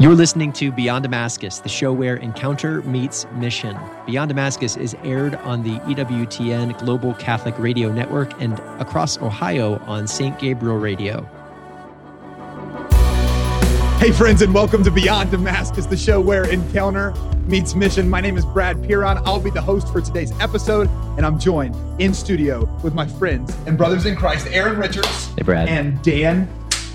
You're listening to Beyond Damascus, the show where encounter meets mission. Beyond Damascus is aired on the EWTN Global Catholic Radio Network and across Ohio on St. Gabriel Radio. Hey, friends, and welcome to Beyond Damascus, the show where encounter meets mission. My name is Brad Piron. I'll be the host for today's episode, and I'm joined in studio with my friends and brothers in Christ, Aaron Richards Hey, Brad. and Dan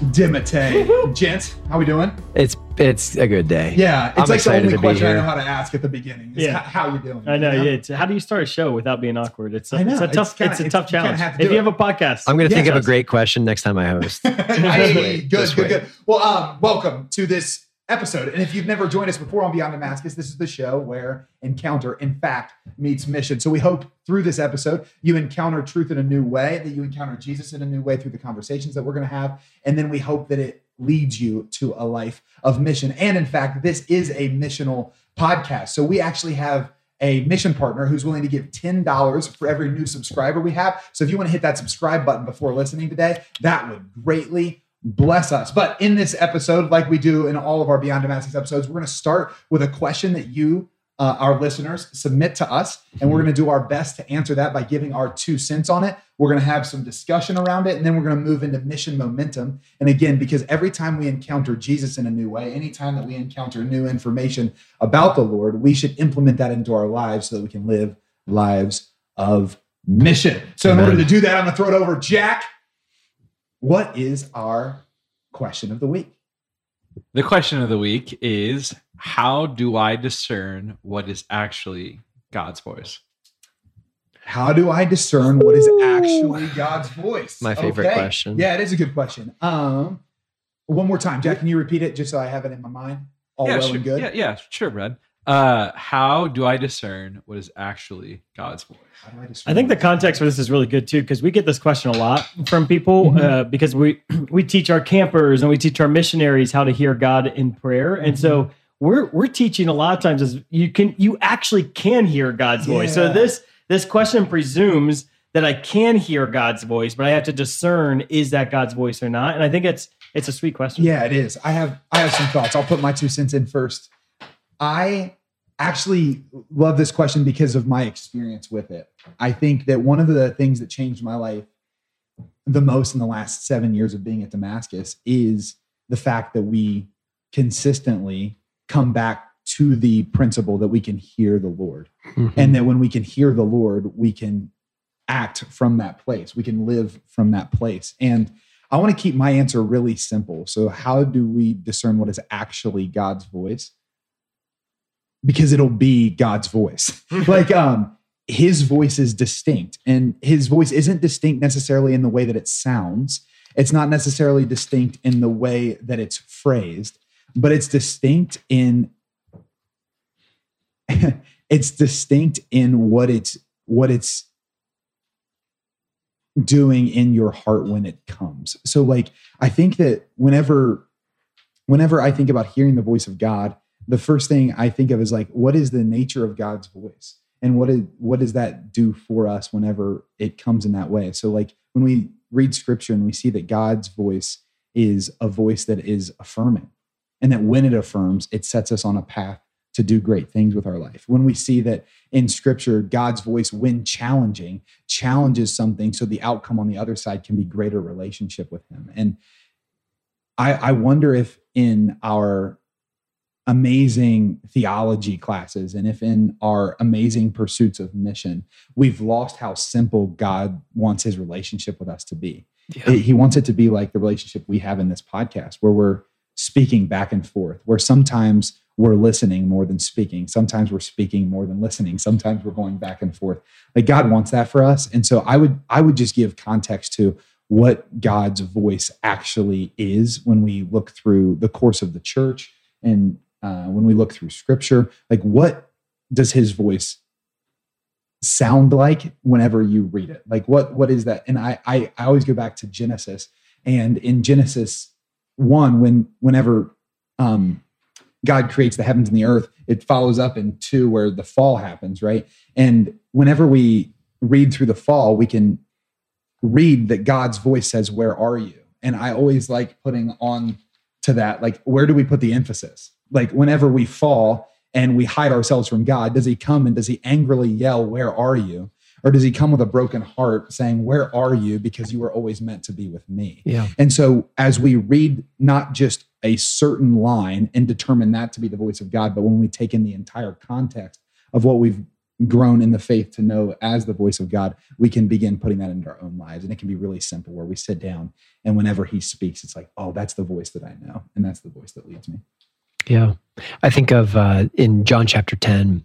DeMatte. Gents, how we doing? It's it's a good day. Yeah, it's I'm like the excited only to be question I know how to ask at the beginning. Is Yeah. h- how you doing? I know. You Yeah, it's, how do you start a show without being awkward? It's a, I know, it's a it's tough. kinda- it's a tough challenge. have to If do you have a podcast, I'm going to Yeah, think of a great question next time I host. Hey, good, Just good, good. Well, um, welcome to this episode. And if you've never joined us before on Beyond Damascus, this is the show where encounter, in fact, meets mission. So we hope through this episode you encounter truth in a new way, that you encounter Jesus in a new way through the conversations that we're going to have, and then we hope that it leads you to a life of mission. And in fact, this is a missional podcast. So we actually have a mission partner who's willing to give $10 for every new subscriber we have. So if you want to hit that subscribe button before listening today, that would greatly bless us. But in this episode, like we do in all of our Beyond Damascus episodes, we're going to start with a question that you, uh, our listeners, submit to us. And we're going to do our best to answer that by giving our two cents on it. We're going to have some discussion around it. And then we're going to move into mission momentum. And again, because every time we encounter Jesus in a new way, anytime that we encounter new information about the Lord, we should implement that into our lives so that we can live lives of mission. So, in order to do that, I'm going to throw it over. Jack, what is our question of the week? The question of the week is How do I discern what is actually God's voice? How do I discern what is actually God's voice? My favorite question. Yeah, it is a good question. Um, one more time, Jack. Can you repeat it just so I have it in my mind? All yeah, well sure. and good. Yeah, yeah, sure, Brad. Uh, how do I discern what is actually God's voice? How do I, discern I think the context for this is really good too because we get this question a lot from people Mhm. uh, because we we teach our campers and we teach our missionaries how to hear God in prayer, and so we're we're teaching a lot of times is you can you actually can hear God's voice. So this this question presumes that I can hear God's voice, but I have to discern is that God's voice or not. And I think it's it's a sweet question. Yeah, it is. I have I have some thoughts. I'll put my two cents in first. I actually love this question because of my experience with it. I think that one of the things that changed my life the most in the last seven years of being at Damascus is the fact that we consistently come back to the principle that we can hear the Lord mm-hmm. and that when we can hear the Lord, we can act from that place. We can live from that place. And I want to keep my answer really simple. So, how do we discern what is actually God's voice? Because it'll be God's voice. like, um, his voice is distinct, and his voice isn't distinct necessarily in the way that it sounds. It's not necessarily distinct in the way that it's phrased, but it's distinct in it's distinct in what it's what it's doing in your heart when it comes. So like I think that whenever whenever I think about hearing the voice of God, the first thing I think of is like what is the nature of God's voice? And what is what does that do for us whenever it comes in that way? So like when we read scripture and we see that God's voice is a voice that is affirming and that when it affirms, it sets us on a path to do great things with our life. When we see that in scripture, God's voice, when challenging, challenges something so the outcome on the other side can be greater relationship with Him. And I, I wonder if in our amazing theology classes and if in our amazing pursuits of mission, we've lost how simple God wants His relationship with us to be. He wants it to be like the relationship we have in this podcast, where we're speaking back and forth, where sometimes we're listening more than speaking. Sometimes we're speaking more than listening. Sometimes we're going back and forth. Like God wants that for us. And so I would I would just give context to what God's voice actually is when we look through the course of the church and uh, when we look through scripture. Like what does his voice sound like whenever you read it? Like what what is that? And I I, I always go back to Genesis. And in Genesis one, when whenever um God creates the heavens and the earth, it follows up in two where the fall happens, right? And whenever we read through the fall, we can read that God's voice says, Where are you? And I always like putting on to that. Like, where do we put the emphasis? Like, whenever we fall and we hide ourselves from God, does he come and does he angrily yell, Where are you? Or does he come with a broken heart saying, Where are you? Because you were always meant to be with me. Yeah. And so, as we read not just a certain line and determine that to be the voice of God, but when we take in the entire context of what we've grown in the faith to know as the voice of God, we can begin putting that into our own lives. And it can be really simple where we sit down and whenever he speaks, it's like, oh, that's the voice that I know. And that's the voice that leads me. Yeah. I think of uh, in John chapter 10,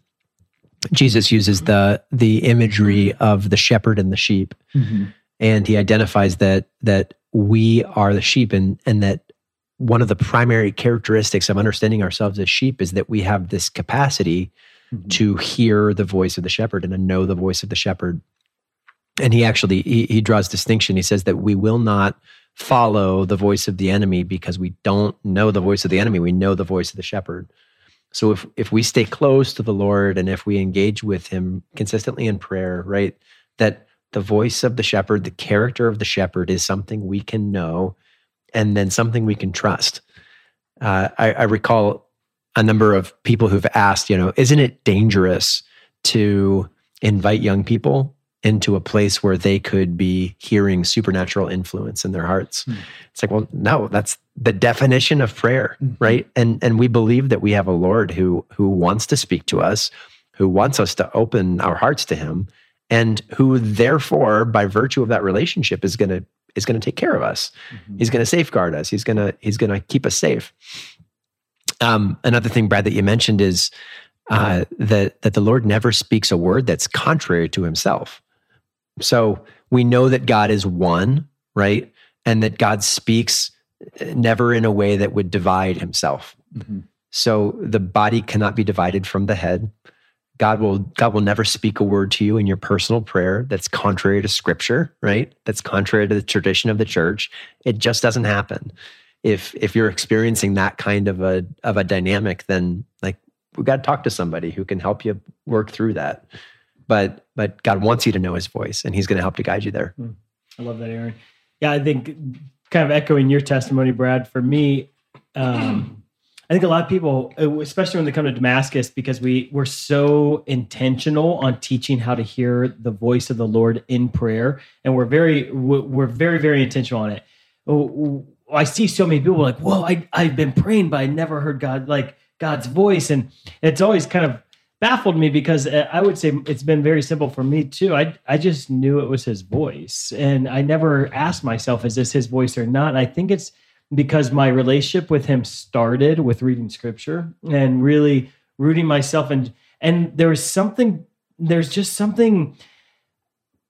Jesus uses the the imagery of the shepherd and the sheep. And he identifies that that we are the sheep and and that one of the primary characteristics of understanding ourselves as sheep is that we have this capacity Mhm. to hear the voice of the shepherd and to know the voice of the shepherd. And he actually he, he draws distinction. He says that we will not follow the voice of the enemy because we don't know the voice of the enemy. We know the voice of the shepherd. So if if we stay close to the Lord and if we engage with him consistently in prayer, right, that the voice of the shepherd, the character of the shepherd is something we can know and then something we can trust. Uh, I, I recall a number of people who've asked, you know, isn't it dangerous to invite young people into a place where they could be hearing supernatural influence in their hearts? Hmm. It's like, well, no, that's the definition of prayer, Mhm. right? And and we believe that we have a Lord who who wants to speak to us, who wants us to open our hearts to Him, and who therefore, by virtue of that relationship, is gonna is gonna take care of us. Mhm. He's going to safeguard us. He's going to he's going to keep us safe. Um, another thing, Brad, that you mentioned is uh, that that the Lord never speaks a word that's contrary to Himself. So we know that God is one, right, and that God speaks uh, never in a way that would divide Himself. Mhm. So the body cannot be divided from the head. God will God will never speak a word to you in your personal prayer that's contrary to scripture, right? That's contrary to the tradition of the church. It just doesn't happen. If if you're experiencing that kind of a of a dynamic, then like we got to talk to somebody who can help you work through that. But but God wants you to know his voice and he's going to help to guide you there. I love that, Aaron. Yeah, I think kind of echoing your testimony, Brad. For me, um, I think a lot of people, especially when they come to Damascus, because we we're so intentional on teaching how to hear the voice of the Lord in prayer, and we're very we're very very intentional on it. Oh, I see so many people like, "Whoa, I I've been praying, but I never heard God like God's voice," and it's always kind of baffled me because uh, I would say it's been very simple for me too. I I just knew it was his voice, and I never asked myself, "Is this his voice or not?" And I think it's because my relationship with him started with reading scripture and really rooting myself and and there was something there's just something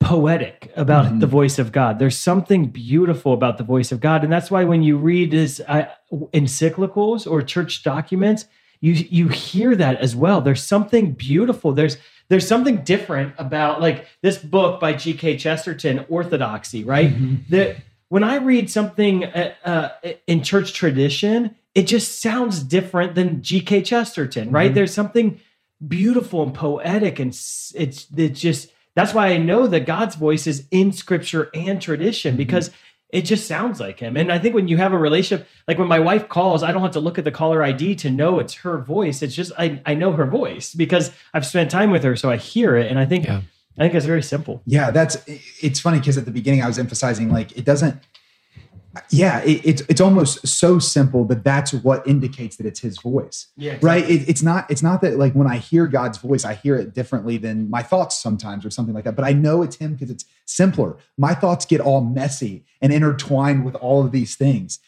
poetic about Mhm. the voice of God. There's something beautiful about the voice of God, and that's why when you read his uh, encyclicals or church documents, you you hear that as well. There's something beautiful. There's there's something different about like this book by G.K. Chesterton, Orthodoxy, right? That when I read something uh, uh, in church tradition, it just sounds different than G.K. Chesterton, right? Mhm. There's something beautiful and poetic, and it's it's just that's why I know that God's voice is in Scripture and tradition because it just sounds like Him. And I think when you have a relationship, like when my wife calls, I don't have to look at the caller ID to know it's her voice. It's just I I know her voice because I've spent time with her, so I hear it, and I think Yeah. I think it's very simple. Yeah, that's it's funny because at the beginning I was emphasizing like it doesn't. Yeah, it, it's it's almost so simple that that's what indicates that it's His voice, Yeah, right? It, it's not it's not that like when I hear God's voice, I hear it differently than my thoughts sometimes or something like that. But I know it's Him because it's simpler. My thoughts get all messy and intertwined with all of these things.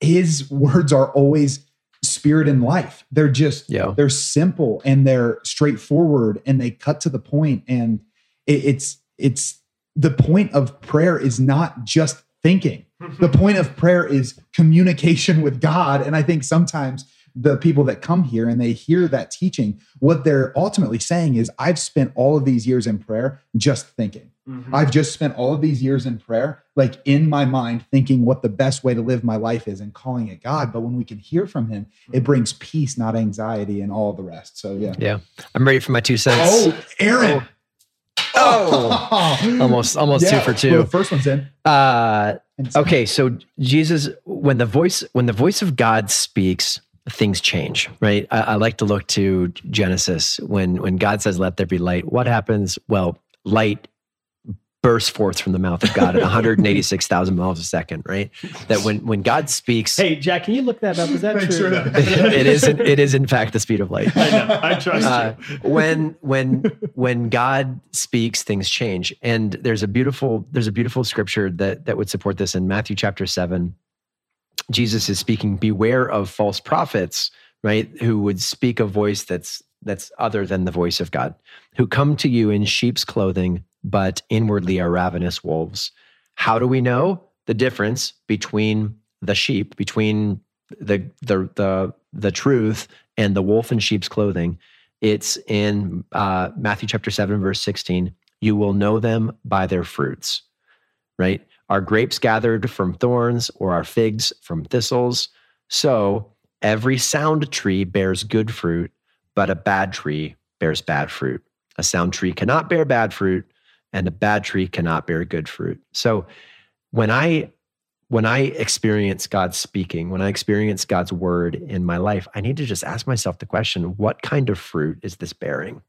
His words are always spirit and life. They're just Yeah. they're simple and they're straightforward and they cut to the point and it, it's it's the point of prayer is not just thinking the point of prayer is communication with god. And i think sometimes the people that come here and they hear that teaching what they're ultimately saying is i've spent all of these years in prayer just thinking. Mhm. i've just spent all of these years in prayer like in my mind thinking what the best way to live my life is and calling it god. But when we can hear from him it brings peace not anxiety and all the rest. So yeah. Yeah. I'm ready for my two cents. oh aaron Oh. Almost almost two Yeah, for well, two. the first one's in Uh Okay, so Jesus, when the voice when the voice of God speaks, things change, right? I, I like to look to Genesis when when God says, "Let there be light." What happens? Well, light bursts forth from the mouth of God at 186,000 miles a second, right? That when when God speaks, Hey, Jack, can you look that up? Is that true? sure that- it is it is in fact the speed of light. I know. I trust Uh, you. when when when God speaks, things change. And there's a beautiful there's a beautiful scripture that that would support this in Matthew chapter seven. Jesus is speaking, beware of false prophets, right? Who would speak a voice that's that's other than the voice of God, who come to you in sheep's clothing, but inwardly are ravenous wolves. How do we know the difference between the sheep, between the the the the truth and the wolf in sheep's clothing? It's in uh, Matthew chapter 7, verse 16. You will know them by their fruits, right? Are grapes gathered from thorns or are figs from thistles? So every sound tree bears good fruit, but a bad tree bears bad fruit. A sound tree cannot bear bad fruit, and a bad tree cannot bear good fruit. So when I when I experience God speaking, when I experience God's word in my life, I need to just ask myself the question what kind of fruit is this bearing?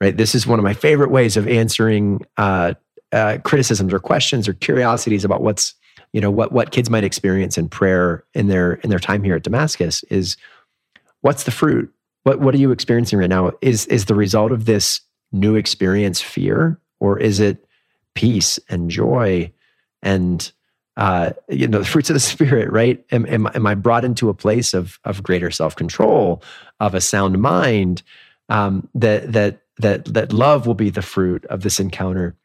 Right? This is one of my favorite ways of answering uh, uh, criticisms or questions or curiosities about what's you know what what kids might experience in prayer in their in their time here at Damascus is what's the fruit what what are you experiencing right now is is the result of this new experience fear or is it peace and joy and uh, you know the fruits of the spirit right? Am, am, am i brought into a place of of greater self-control of a sound mind um, that that that that love will be the fruit of this encounter?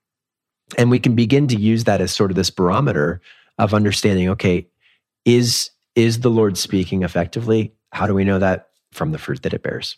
And we can begin to use that as sort of this barometer of understanding okay is is the lord speaking effectively? How do we know that? From the fruit that it bears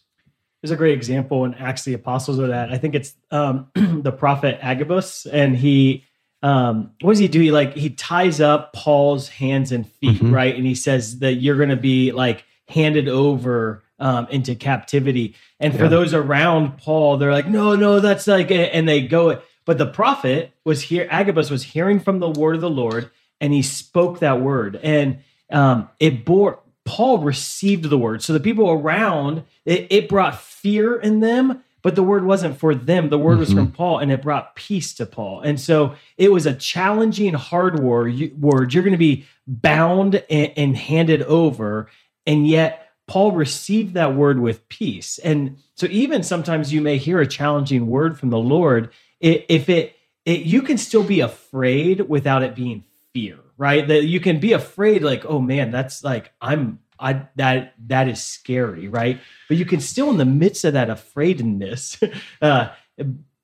There's a great example in Acts the Apostles of that. I think it's um, the prophet Agabus, and he, um, what does he do? He like he ties up Paul's hands and feet, Mhm. right? And he says that you're going to be like handed over um, into captivity. And for those around Paul, they're like, no, no, that's like, and they go. But the prophet was here. Agabus was hearing from the word of the Lord, and he spoke that word, and um, it bore. Paul received the word. So the people around, it, it brought fear in them, but the word wasn't for them. The word was Mhm. from Paul and it brought peace to Paul. And so it was a challenging, hard war, you, word. You're going to be bound and, and handed over. And yet Paul received that word with peace. And so even sometimes you may hear a challenging word from the Lord. If it, it you can still be afraid without it being fear, right? That you can be afraid, like, oh man, that's like I'm I that that is scary, right? But you can still, in the midst of that afraidness, uh,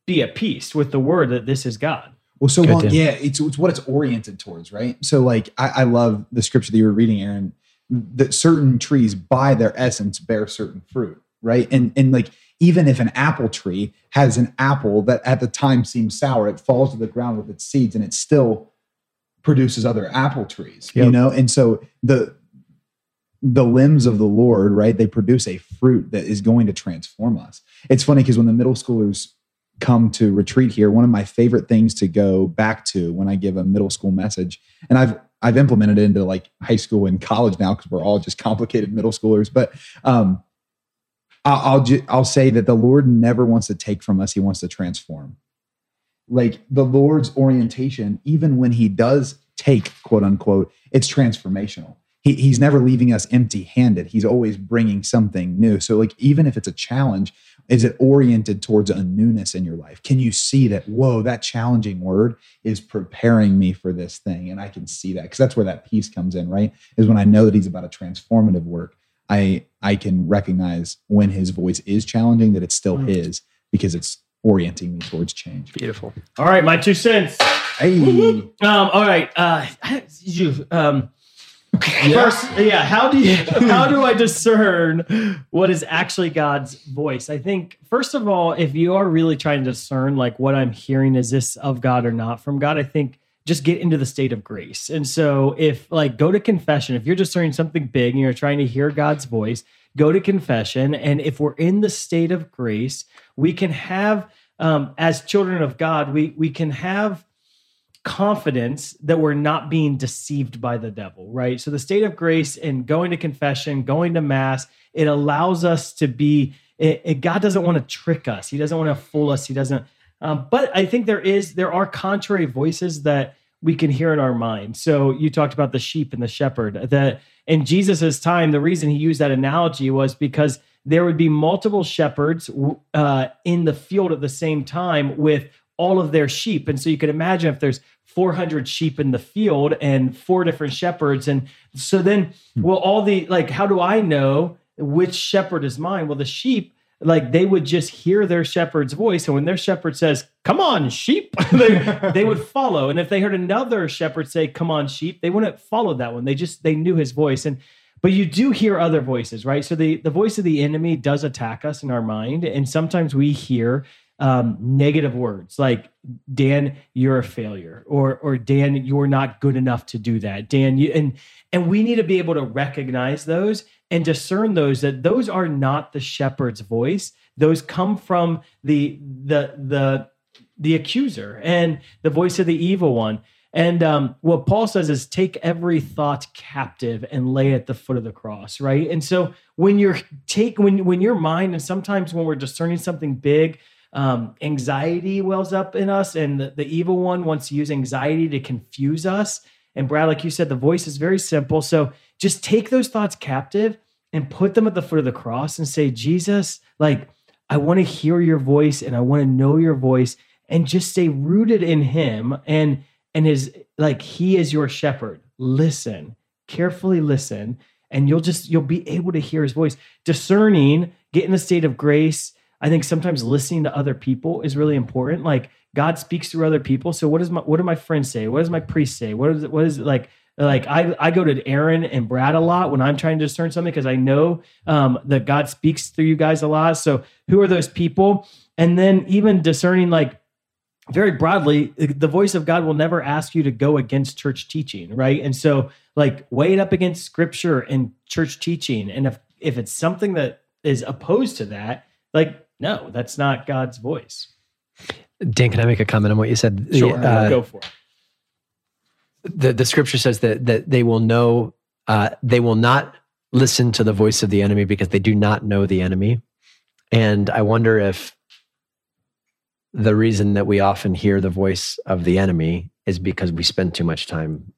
be at peace with the word that this is God. Well, so Good long, yeah, it's it's what it's oriented towards, right? So, like, I, I love the scripture that you were reading, Aaron. That certain trees, by their essence, bear certain fruit, right? And and like, even if an apple tree has an apple that at the time seems sour, it falls to the ground with its seeds, and it still produces other apple trees, you know. And so the the limbs of the Lord, right? They produce a fruit that is going to transform us. It's funny because when the middle schoolers come to retreat here, one of my favorite things to go back to when I give a middle school message, and I've I've implemented it into like high school and college now because we're all just complicated middle schoolers. But um, I'll I'll, ju- I'll say that the Lord never wants to take from us; He wants to transform. Like the Lord's orientation, even when He does take, quote unquote, it's transformational. He, he's never leaving us empty handed. He's always bringing something new. So, like, even if it's a challenge, is it oriented towards a newness in your life? Can you see that, whoa, that challenging word is preparing me for this thing? And I can see that because that's where that peace comes in, right? Is when I know that he's about a transformative work. I I can recognize when his voice is challenging that it's still Mm. his because it's orienting me towards change. beautiful All right, my two cents. Hey, Um, all right. Uh, you, um, First, yeah. How do you how do I discern what is actually God's voice? I think first of all, if you are really trying to discern like what I'm hearing is this of God or not from God, I think just get into the state of grace. And so if like go to confession, if you're just discerning something big and you're trying to hear God's voice, go to confession. And if we're in the state of grace, we can have um, as children of God, we we can have confidence that we're not being deceived by the devil, right? So the state of grace and going to confession, going to mass, it allows us to be. It, it, God doesn't want to trick us. He doesn't want to fool us. He doesn't. Um, but I think there is there are contrary voices that we can hear in our mind. So you talked about the sheep and the shepherd. That in Jesus's time, the reason he used that analogy was because there would be multiple shepherds uh, in the field at the same time with all of their sheep. And so you could imagine if there's 400 sheep in the field and four different shepherds. And so then, hmm. well, all the like, how do I know which shepherd is mine? Well, the sheep, like they would just hear their shepherd's voice. And when their shepherd says, Come on, sheep, they, they would follow. And if they heard another shepherd say, Come on, sheep, they wouldn't follow that one. They just, they knew his voice. And but you do hear other voices, right? So the, the voice of the enemy does attack us in our mind. And sometimes we hear um, negative words like Dan, you're a failure, or or Dan, you're not good enough to do that. Dan, you and and we need to be able to recognize those and discern those that those are not the shepherd's voice. Those come from the the the the accuser and the voice of the evil one. And um, what Paul says is take every thought captive and lay at the foot of the cross, right? And so when you're take when when your mind and sometimes when we're discerning something big, um, anxiety wells up in us, and the, the evil one wants to use anxiety to confuse us. And Brad, like you said, the voice is very simple. So just take those thoughts captive and put them at the foot of the cross and say, Jesus, like, I want to hear your voice and I want to know your voice and just stay rooted in him and and his like he is your shepherd. Listen, carefully listen, and you'll just you'll be able to hear his voice. Discerning, get in a state of grace I think sometimes listening to other people is really important. Like God speaks through other people. So what does my what do my friends say? What does my priest say? What is it, what is like? Like I, I go to Aaron and Brad a lot when I'm trying to discern something because I know um, that God speaks through you guys a lot. So who are those people? And then even discerning like very broadly, the voice of God will never ask you to go against church teaching, right? And so like weigh it up against scripture and church teaching. And if if it's something that is opposed to that, like no, that's not God's voice. Dan, can I make a comment on what you said? Sure, uh, go for it. The the scripture says that that they will know uh, they will not listen to the voice of the enemy because they do not know the enemy. And I wonder if the reason that we often hear the voice of the enemy is because we spend too much time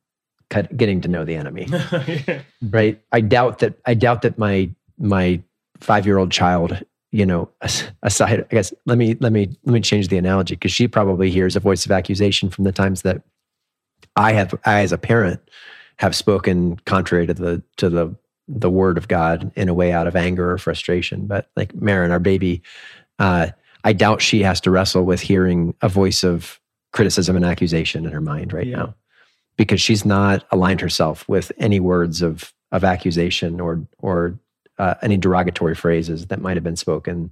getting to know the enemy. yeah. Right? I doubt that I doubt that my my 5-year-old child you know aside i guess let me let me let me change the analogy because she probably hears a voice of accusation from the times that i have i as a parent have spoken contrary to the to the the word of god in a way out of anger or frustration but like Marin, our baby uh, i doubt she has to wrestle with hearing a voice of criticism and accusation in her mind right yeah. now because she's not aligned herself with any words of of accusation or or uh, any derogatory phrases that might have been spoken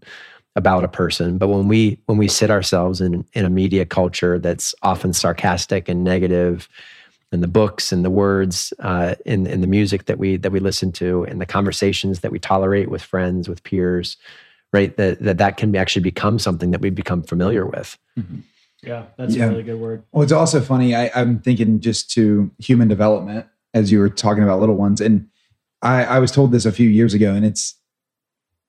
about a person but when we when we sit ourselves in in a media culture that's often sarcastic and negative in the books and the words uh, in in the music that we that we listen to and the conversations that we tolerate with friends with peers right that that, that can be actually become something that we become familiar with mm-hmm. yeah that's yeah. a really good word well it's also funny I, i'm thinking just to human development as you were talking about little ones and I, I was told this a few years ago, and it's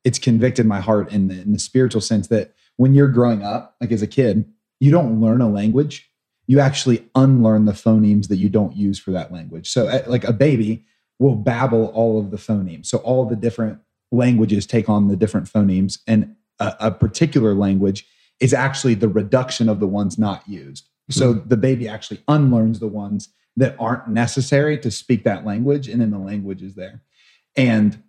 it's convicted my heart in the, in the spiritual sense that when you're growing up, like as a kid, you don't learn a language. You actually unlearn the phonemes that you don't use for that language. So, uh, like a baby will babble all of the phonemes. So, all the different languages take on the different phonemes, and a, a particular language is actually the reduction of the ones not used. So, mm-hmm. the baby actually unlearns the ones that aren't necessary to speak that language and then the language is there. And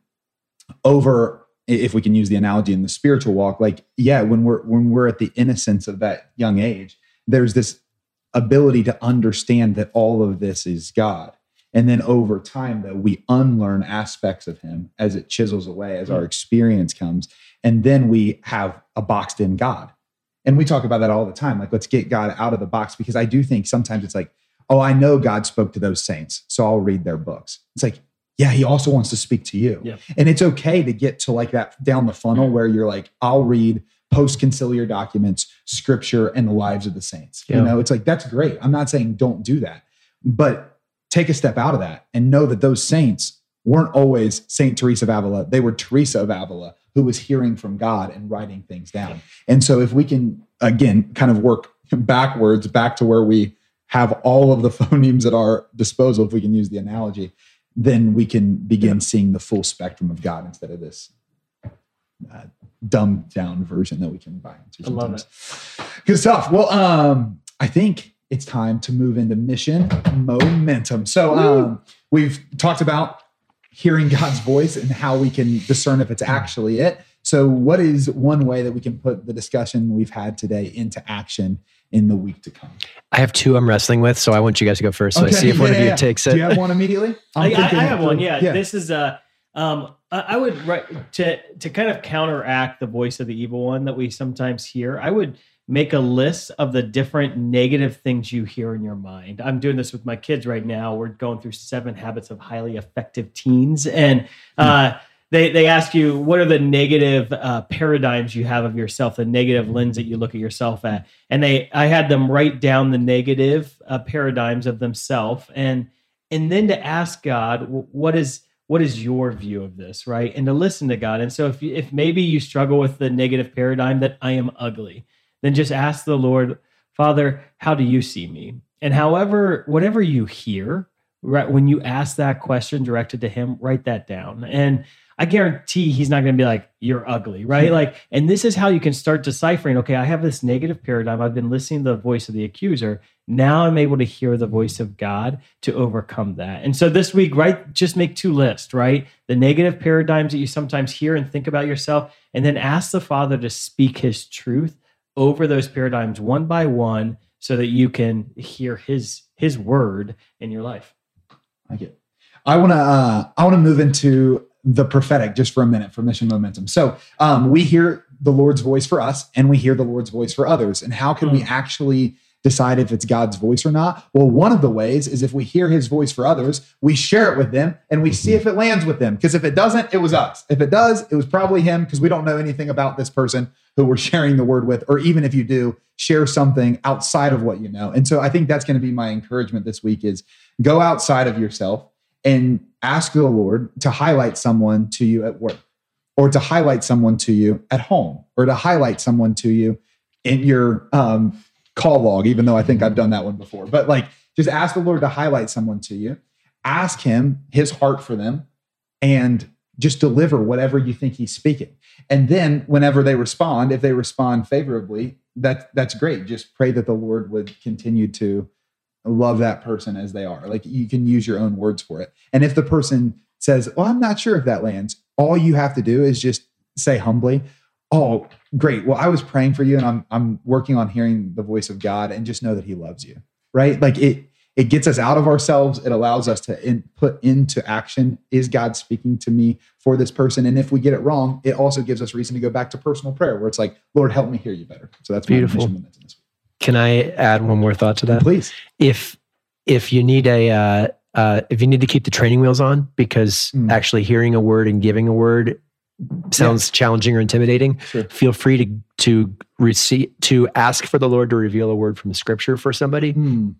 over if we can use the analogy in the spiritual walk like yeah when we're when we're at the innocence of that young age there's this ability to understand that all of this is god. And then over time though we unlearn aspects of him as it chisels away as our experience comes and then we have a boxed in god. And we talk about that all the time like let's get god out of the box because i do think sometimes it's like oh, I know God spoke to those saints, so I'll read their books. It's like, yeah, he also wants to speak to you. Yeah. And it's okay to get to like that down the funnel where you're like, I'll read post conciliar documents, scripture, and the lives of the saints. Yeah. You know, it's like that's great. I'm not saying don't do that, but take a step out of that and know that those saints weren't always Saint Teresa of Avila. They were Teresa of Avila who was hearing from God and writing things down. And so if we can again kind of work backwards back to where we have all of the phonemes at our disposal, if we can use the analogy, then we can begin seeing the full spectrum of God instead of this uh, dumbed down version that we can buy into. I love sometimes. Good stuff. Well, um, I think it's time to move into mission momentum. So um, we've talked about hearing God's voice and how we can discern if it's actually it. So, what is one way that we can put the discussion we've had today into action in the week to come? I have two I'm wrestling with, so I want you guys to go first. So I see if one yeah, of you yeah. takes it. Do you have one immediately? I, I'm I, thinking I have it one. through. Yeah, this is a. Um, I, I would write to to kind of counteract the voice of the evil one that we sometimes hear. I would make a list of the different negative things you hear in your mind. I'm doing this with my kids right now. We're going through seven habits of highly effective teens, and uh, they they ask you what are the negative uh, paradigms you have of yourself, the negative lens that you look at yourself at, and they I had them write down the negative uh, paradigms of themselves, and and then to ask God what is what is your view of this, right, and to listen to God. And so if if maybe you struggle with the negative paradigm that I am ugly, then just ask the Lord, Father, how do you see me? And however, whatever you hear, right, when you ask that question directed to Him, write that down. And I guarantee He's not going to be like, you're ugly, right? Like, and this is how you can start deciphering, okay, I have this negative paradigm. I've been listening to the voice of the accuser. Now I'm able to hear the voice of God to overcome that. And so this week, right, just make two lists, right? The negative paradigms that you sometimes hear and think about yourself, and then ask the Father to speak His truth over those paradigms one by one so that you can hear his his word in your life I get. I want to. Uh, I want to move into the prophetic just for a minute for mission momentum. So um, we hear the Lord's voice for us, and we hear the Lord's voice for others. And how can we actually decide if it's God's voice or not? Well, one of the ways is if we hear His voice for others, we share it with them, and we see if it lands with them. Because if it doesn't, it was us. If it does, it was probably Him, because we don't know anything about this person who we're sharing the word with. Or even if you do, share something outside of what you know. And so I think that's going to be my encouragement this week: is go outside of yourself and ask the Lord to highlight someone to you at work, or to highlight someone to you at home, or to highlight someone to you in your um, call log, even though I think I've done that one before. But like, just ask the Lord to highlight someone to you, ask Him His heart for them, and just deliver whatever you think He's speaking. And then, whenever they respond, if they respond favorably, that that's great. Just pray that the Lord would continue to love that person as they are. Like you can use your own words for it. And if the person says, "Well, I'm not sure if that lands," all you have to do is just say humbly, "Oh, great. Well, I was praying for you and I'm I'm working on hearing the voice of God and just know that he loves you." Right? Like it it gets us out of ourselves. It allows us to in, put into action is God speaking to me for this person? And if we get it wrong, it also gives us reason to go back to personal prayer where it's like, Lord, help me hear you better. So that's my Beautiful. Mission momentum this week. Can I add one more thought to that? Please. if if you need a uh, uh, if you need to keep the training wheels on because Mm. actually hearing a word and giving a word sounds challenging or intimidating, Sure. feel free to to receive to ask for the Lord to reveal a word from Scripture for somebody, Hmm,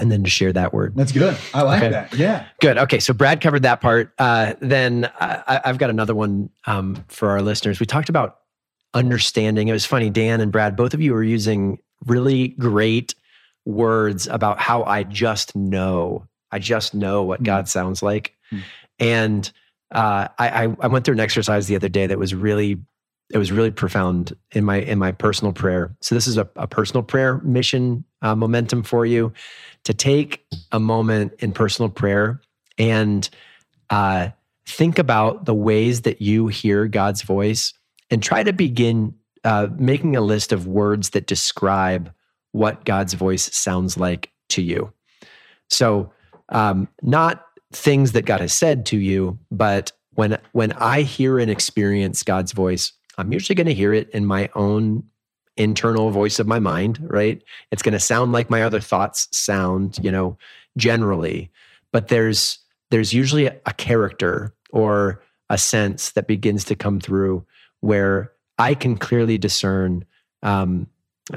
and then to share that word. that's good. I like Okay. that. Yeah. Good. Okay, so Brad covered that part. Uh, then I, I- I've got another one um, for our listeners. We talked about understanding. It was funny, Dan and Brad, both of you were using really great words about how I just know. I just know what Hmm. God sounds like. Hmm. And uh, I, I I went through an exercise the other day that was really it was really profound in my in my personal prayer. So this is a, a personal prayer mission uh, momentum for you to take a moment in personal prayer and uh, think about the ways that you hear God's voice and try to begin uh, making a list of words that describe what God's voice sounds like to you. So, um, not things that God has said to you, but when when I hear and experience God's voice, I'm usually going to hear it in my own internal voice of my mind, right? It's going to sound like my other thoughts sound, you know, generally, but there's there's usually a, a character or a sense that begins to come through where I can clearly discern. Um,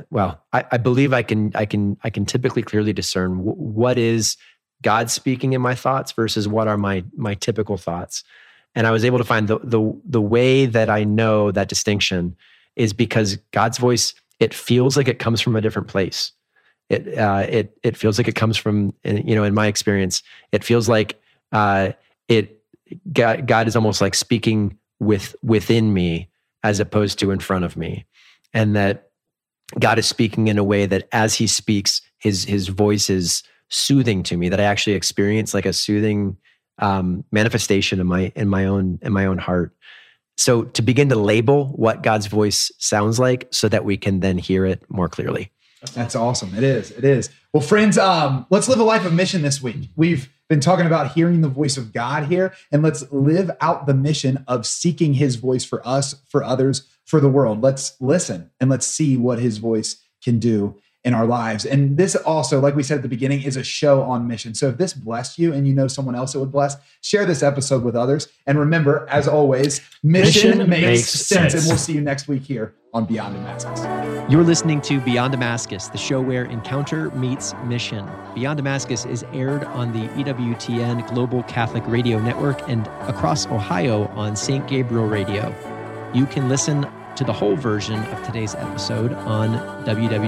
well, I, I, believe I can. I can. I can typically clearly discern w- what is God speaking in my thoughts versus what are my my typical thoughts. And I was able to find the the the way that I know that distinction is because God's voice. It feels like it comes from a different place. It uh, it it feels like it comes from you know in my experience. It feels like uh, it God, God is almost like speaking with within me as opposed to in front of me. And that god is speaking in a way that as he speaks his his voice is soothing to me that i actually experience like a soothing um, manifestation in my in my own in my own heart. So to begin to label what god's voice sounds like so that we can then hear it more clearly. That's awesome. It is. It is. Well friends um, let's live a life of mission this week. We've been talking about hearing the voice of God here, and let's live out the mission of seeking his voice for us, for others, for the world. Let's listen and let's see what his voice can do in our lives. And this also, like we said at the beginning, is a show on mission. So if this blessed you and you know someone else it would bless, share this episode with others. And remember, as always, mission, mission makes, makes sense. sense. And we'll see you next week here on Beyond Damascus. You're listening to Beyond Damascus, the show where encounter meets mission. Beyond Damascus is aired on the EWTN Global Catholic Radio Network and across Ohio on St. Gabriel Radio. You can listen to the whole version of today's episode on www.ewtn.com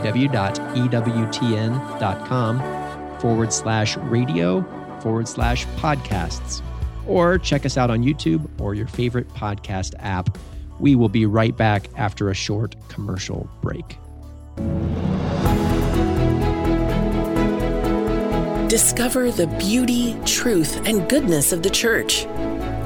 forward slash radio forward slash podcasts. Or check us out on YouTube or your favorite podcast app. We will be right back after a short commercial break. Discover the beauty, truth, and goodness of the church.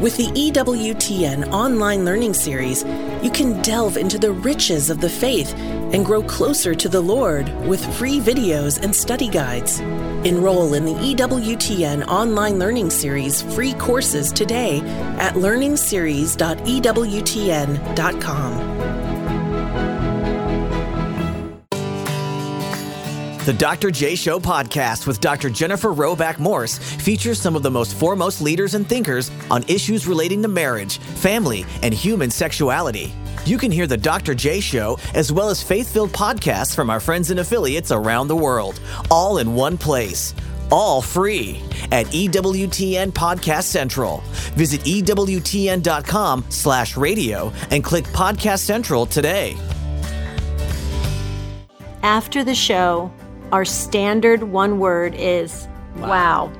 With the EWTN online learning series, you can delve into the riches of the faith and grow closer to the Lord with free videos and study guides. Enroll in the EWTN online learning series free courses today at learningseries.ewtn.com. The Dr. J Show podcast with Dr. Jennifer Roback Morse features some of the most foremost leaders and thinkers on issues relating to marriage, family, and human sexuality. You can hear the Dr. J Show as well as faith filled podcasts from our friends and affiliates around the world, all in one place. All free at EWTN Podcast Central. Visit EWTN.com slash radio and click Podcast Central today. After the show, our standard one word is wow. wow.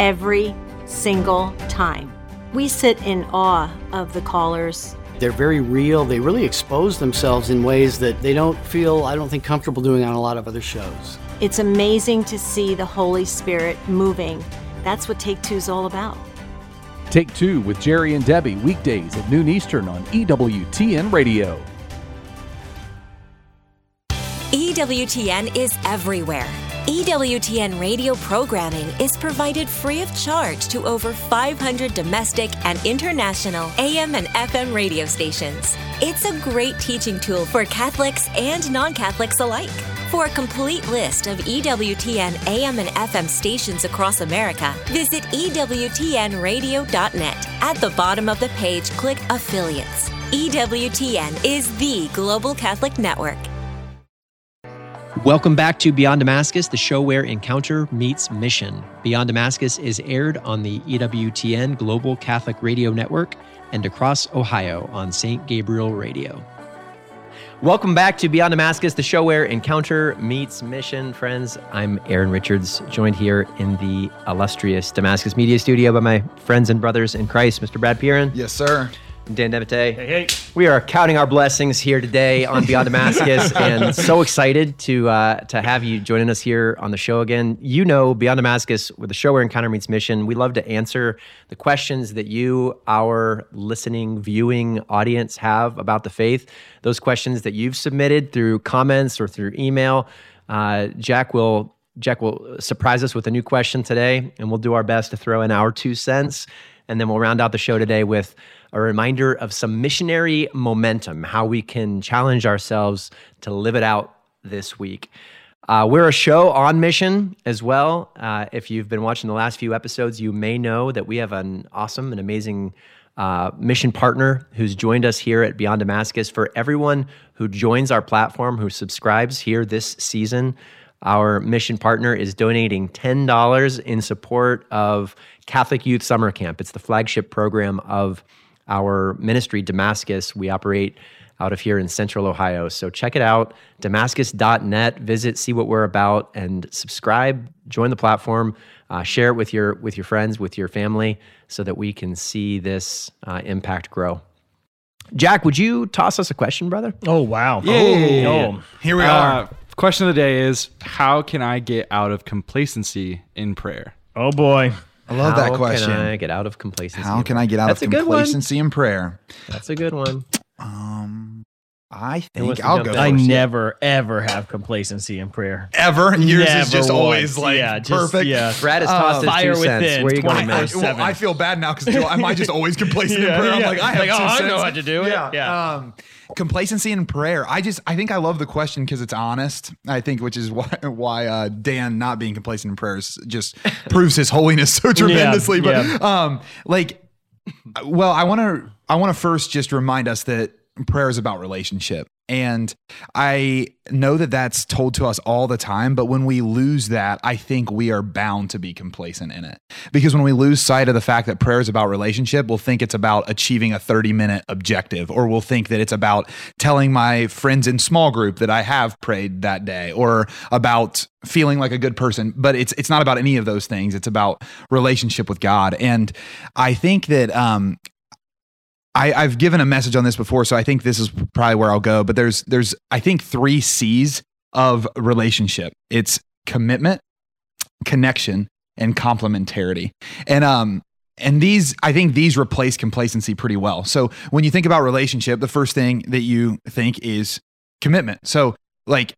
Every single time. We sit in awe of the callers. They're very real. They really expose themselves in ways that they don't feel, I don't think, comfortable doing on a lot of other shows. It's amazing to see the Holy Spirit moving. That's what Take Two is all about. Take Two with Jerry and Debbie, weekdays at noon Eastern on EWTN Radio. EWTN is everywhere. EWTN radio programming is provided free of charge to over 500 domestic and international AM and FM radio stations. It's a great teaching tool for Catholics and non Catholics alike. For a complete list of EWTN AM and FM stations across America, visit EWTNradio.net. At the bottom of the page, click Affiliates. EWTN is the Global Catholic Network. Welcome back to Beyond Damascus, the show where encounter meets mission. Beyond Damascus is aired on the EWTN Global Catholic Radio Network and across Ohio on St. Gabriel Radio. Welcome back to Beyond Damascus, the show where encounter meets mission. Friends, I'm Aaron Richards, joined here in the illustrious Damascus Media Studio by my friends and brothers in Christ, Mr. Brad Piran. Yes, sir. Dan Devite. Hey, hey. We are counting our blessings here today on Beyond Damascus, and so excited to uh, to have you joining us here on the show again. You know, Beyond Damascus, with the show where Encounter meets mission, we love to answer the questions that you, our listening, viewing audience, have about the faith. Those questions that you've submitted through comments or through email. Uh, Jack will Jack will surprise us with a new question today, and we'll do our best to throw in our two cents, and then we'll round out the show today with a reminder of some missionary momentum, how we can challenge ourselves to live it out this week. Uh, we're a show on mission as well. Uh, if you've been watching the last few episodes, you may know that we have an awesome and amazing uh, mission partner who's joined us here at Beyond Damascus. For everyone who joins our platform, who subscribes here this season, our mission partner is donating $10 in support of Catholic Youth Summer Camp. It's the flagship program of our ministry, Damascus. We operate out of here in central Ohio. So check it out, damascus.net. Visit, see what we're about, and subscribe, join the platform, uh, share it with your, with your friends, with your family, so that we can see this uh, impact grow. Jack, would you toss us a question, brother? Oh, wow. Yeah. Oh, Here we are. Uh, question of the day is How can I get out of complacency in prayer? oh boy. I love How that question. How can I get out of complacency? How can I get out That's of a good one. complacency in prayer? That's a good one. Um, I think I'll go. I never, ever have complacency in prayer. ever. Yours Never is just always like yeah, just, perfect. Yeah. Brad has tossed his Fire two cents. within, Where are you going, 24 I, well. I feel bad now because am I just always complacent in Yeah, prayer? I'm yeah. like, I have Like, oh, two I know how to do it. Yeah. Yeah. Um, complacency in prayer. I just, I think I love the question because it's honest. I think, which is why, why uh, Dan not being complacent in prayers just proves his holiness so tremendously. but yeah. um, like, well, I want to, I want to first just remind us that prayer is about relationship. And I know that that's told to us all the time, but when we lose that, I think we are bound to be complacent in it. Because when we lose sight of the fact that prayer is about relationship, we'll think it's about achieving a 30 minute objective, or we'll think that it's about telling my friends in small group that I have prayed that day, or about feeling like a good person. But it's it's not about any of those things. It's about relationship with God. And I think that um, I, I've given a message on this before, so I think this is probably where I'll go. But there's there's I think three C's of relationship. It's commitment, connection, and complementarity. And um and these I think these replace complacency pretty well. So when you think about relationship, the first thing that you think is commitment. So like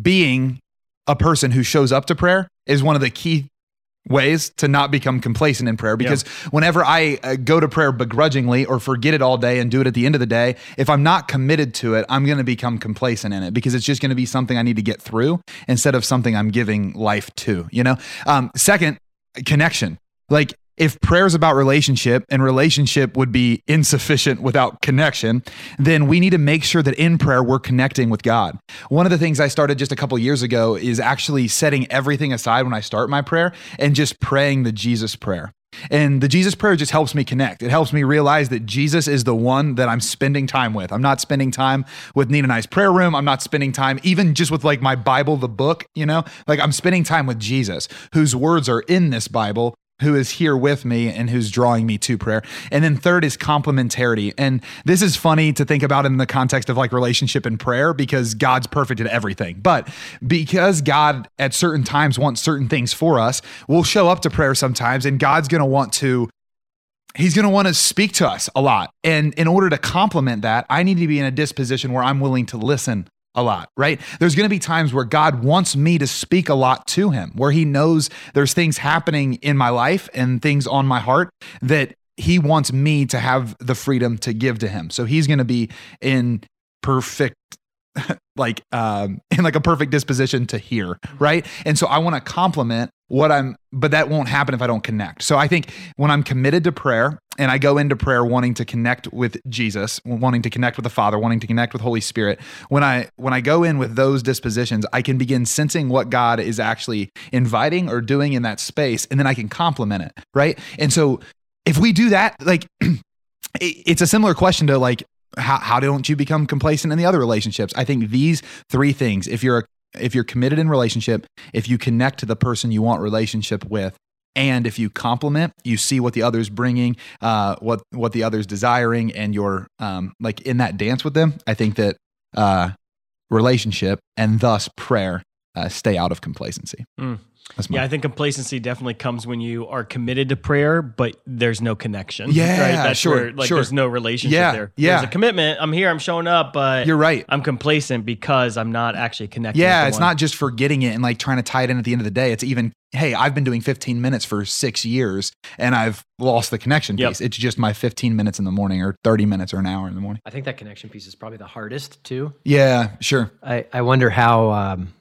being a person who shows up to prayer is one of the key ways to not become complacent in prayer because whenever I uh, go to prayer begrudgingly or forget it all day and do it at the end of the day, if I'm not committed to it, I'm going to become complacent in it because it's just going to be something I need to get through instead of something I'm giving life to, you know? Um, second, connection. Like if prayer is about relationship and relationship would be insufficient without connection, then we need to make sure that in prayer we're connecting with God. One of the things I started just a couple years ago is actually setting everything aside when I start my prayer and just praying the Jesus prayer. And the Jesus prayer just helps me connect. It helps me realize that Jesus is the one that I'm spending time with. I'm not spending time with Nina and I's prayer room. I'm not spending time even just with like my Bible, the book, you know? Like I'm spending time with Jesus, whose words are in this Bible, who is here with me and who's drawing me to prayer. And then third is complementarity. And this is funny to think about in the context of like relationship and prayer because God's perfect at everything. But because God at certain times wants certain things for us, we'll show up to prayer sometimes and God's going to want to He's going to want to speak to us a lot. And in order to complement that, I need to be in a disposition where I'm willing to listen a lot, right? There's going to be times where God wants me to speak a lot to him, where he knows there's things happening in my life and things on my heart that he wants me to have the freedom to give to him. So he's going to be in perfect like um in like a perfect disposition to hear, right? And so I want to complement what I'm but that won't happen if I don't connect. So I think when I'm committed to prayer and I go into prayer wanting to connect with Jesus, wanting to connect with the Father, wanting to connect with Holy Spirit, when I when I go in with those dispositions, I can begin sensing what God is actually inviting or doing in that space and then I can complement it, right? And so if we do that, like it's a similar question to like how, how don't you become complacent in the other relationships i think these three things if you're a, if you're committed in relationship if you connect to the person you want relationship with and if you compliment you see what the other's bringing uh, what what the other's desiring and you're um, like in that dance with them i think that uh, relationship and thus prayer uh, stay out of complacency Mm. That's my Yeah, I think complacency definitely comes when you are committed to prayer, but there's no connection. Yeah, right? That's sure, where like sure. there's no relationship Yeah, there. yeah. There's a commitment. I'm here. I'm showing up, but You're right. I'm complacent because I'm not actually connected. Yeah, it's one. not just forgetting it and like trying to tie it in at the end of the day. It's even, hey, I've been doing 15 minutes for six years and I've lost the connection Yep. piece. It's just my 15 minutes in the morning or 30 minutes or an hour in the morning. I think that connection piece is probably the hardest too. Yeah, sure. I, I wonder how. Um,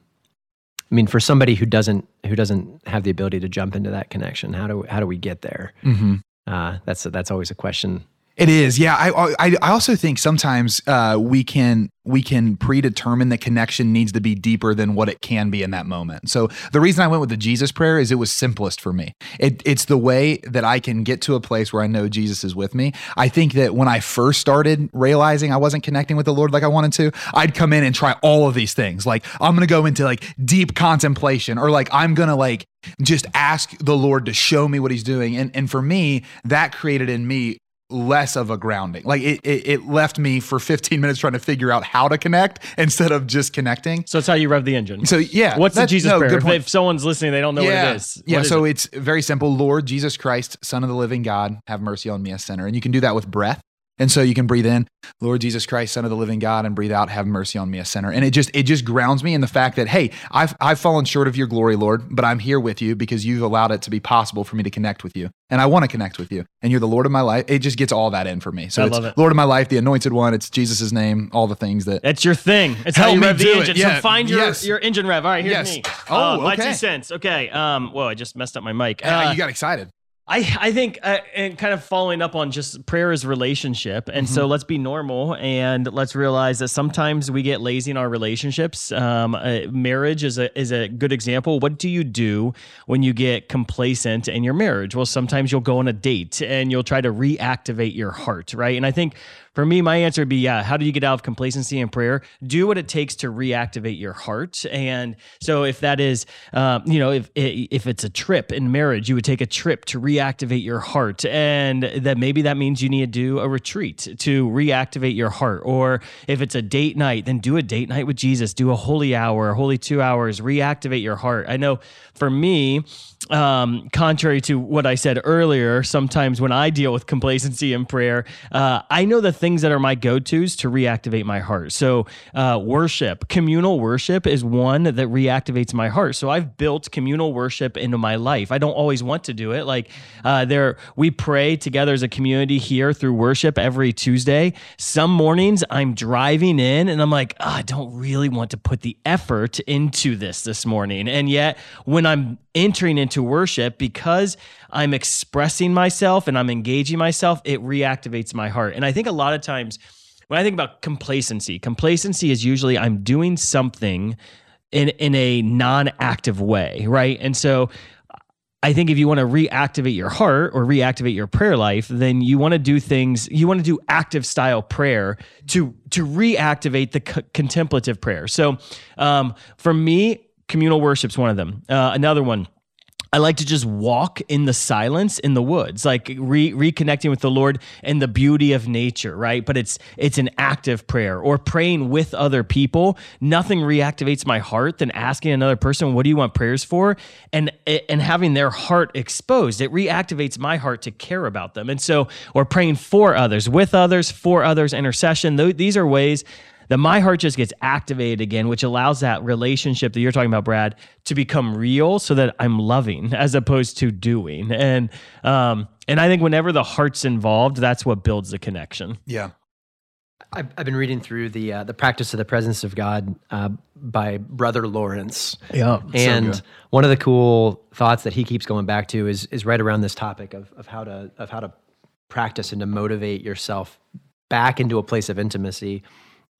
I mean, for somebody who doesn't who doesn't have the ability to jump into that connection, how do how do we get there? Mm-hmm. Uh, that's that's always a question. It is, yeah. I I, I also think sometimes uh, we can we can predetermine the connection needs to be deeper than what it can be in that moment. So the reason I went with the Jesus prayer is it was simplest for me. It, it's the way that I can get to a place where I know Jesus is with me. I think that when I first started realizing I wasn't connecting with the Lord like I wanted to, I'd come in and try all of these things. Like I'm gonna go into like deep contemplation, or like I'm gonna like just ask the Lord to show me what He's doing. And and for me, that created in me less of a grounding. Like it, it, it, left me for 15 minutes trying to figure out how to connect instead of just connecting. So it's how you rev the engine. So yeah, what's the Jesus no, prayer? If, if, someone's listening, they don't know yeah. what it is. Yeah, what so it? it's very simple. Lord Jesus Christ, Son of the Living God, have mercy on me, a sinner. And you can do that with breath. And so you can breathe in, Lord Jesus Christ, Son of the Living God, and breathe out, have mercy on me, a sinner. And it just it just grounds me in the fact that hey, I've I've fallen short of your glory, Lord, but I'm here with you because you've allowed it to be possible for me to connect with you, and I want to connect with you, and you're the Lord of my life. It just gets all that in for me. So I it's it. Lord of my life, the Anointed One. It's Jesus' name, all the things that. That's your thing. It's how you rev the engine. Yeah. So find your yes. your engine rev. All right, here's yes. me. Oh, uh, okay. My two cents. Okay. Um. Whoa, I just messed up my mic. Uh, Uh, you got excited. I, I think uh, and kind of following up on just prayer is relationship. And Mm-hmm. so let's be normal and let's realize that sometimes we get lazy in our relationships. Um, uh, marriage is a is a good example. What do you do when you get complacent in your marriage? Well sometimes you'll go on a date and you'll try to reactivate your heart right? And I think for me, my answer would be yeah. How do you get out of complacency in prayer? Do what it takes to reactivate your heart. And so, if that is, um, you know, if if it's a trip in marriage, you would take a trip to reactivate your heart, and that maybe that means you need to do a retreat to reactivate your heart. Or if it's a date night, then do a date night with Jesus. Do a holy hour, holy two hours. Reactivate your heart. I know for me, um, contrary to what I said earlier, sometimes when I deal with complacency in prayer, uh, I know the things that are my go tos to reactivate my heart. So, uh, worship, communal worship is one that reactivates my heart. So, I've built communal worship into my life. I don't always want to do it. Like, uh, there, we pray together as a community here through worship every Tuesday. Some mornings I'm driving in and I'm like, oh, I don't really want to put the effort into this this morning. And yet, when I'm entering into worship because I'm expressing myself and I'm engaging myself, it reactivates my heart. And I think a lot of times when I think about complacency, complacency is usually I'm doing something in in a non-active way, right? And so I think if you want to reactivate your heart or reactivate your prayer life, then you want to do things. You want to do active style prayer to to reactivate the c- contemplative prayer. So, um, for me, communal worship's one of them. Uh, another one. I like to just walk in the silence in the woods, like re- reconnecting with the Lord and the beauty of nature, right? But it's it's an active prayer or praying with other people. Nothing reactivates my heart than asking another person, "What do you want prayers for?" and and having their heart exposed. It reactivates my heart to care about them, and so or praying for others, with others, for others, intercession. These are ways that my heart just gets activated again, which allows that relationship that you're talking about, Brad, to become real so that I'm loving as opposed to doing. And um, and I think whenever the heart's involved, that's what builds the connection. Yeah. I've, I've been reading through the uh, the practice of the presence of God uh, by Brother Lawrence. Yeah, and so one of the cool thoughts that he keeps going back to is is right around this topic of of how to of how to practice and to motivate yourself back into a place of intimacy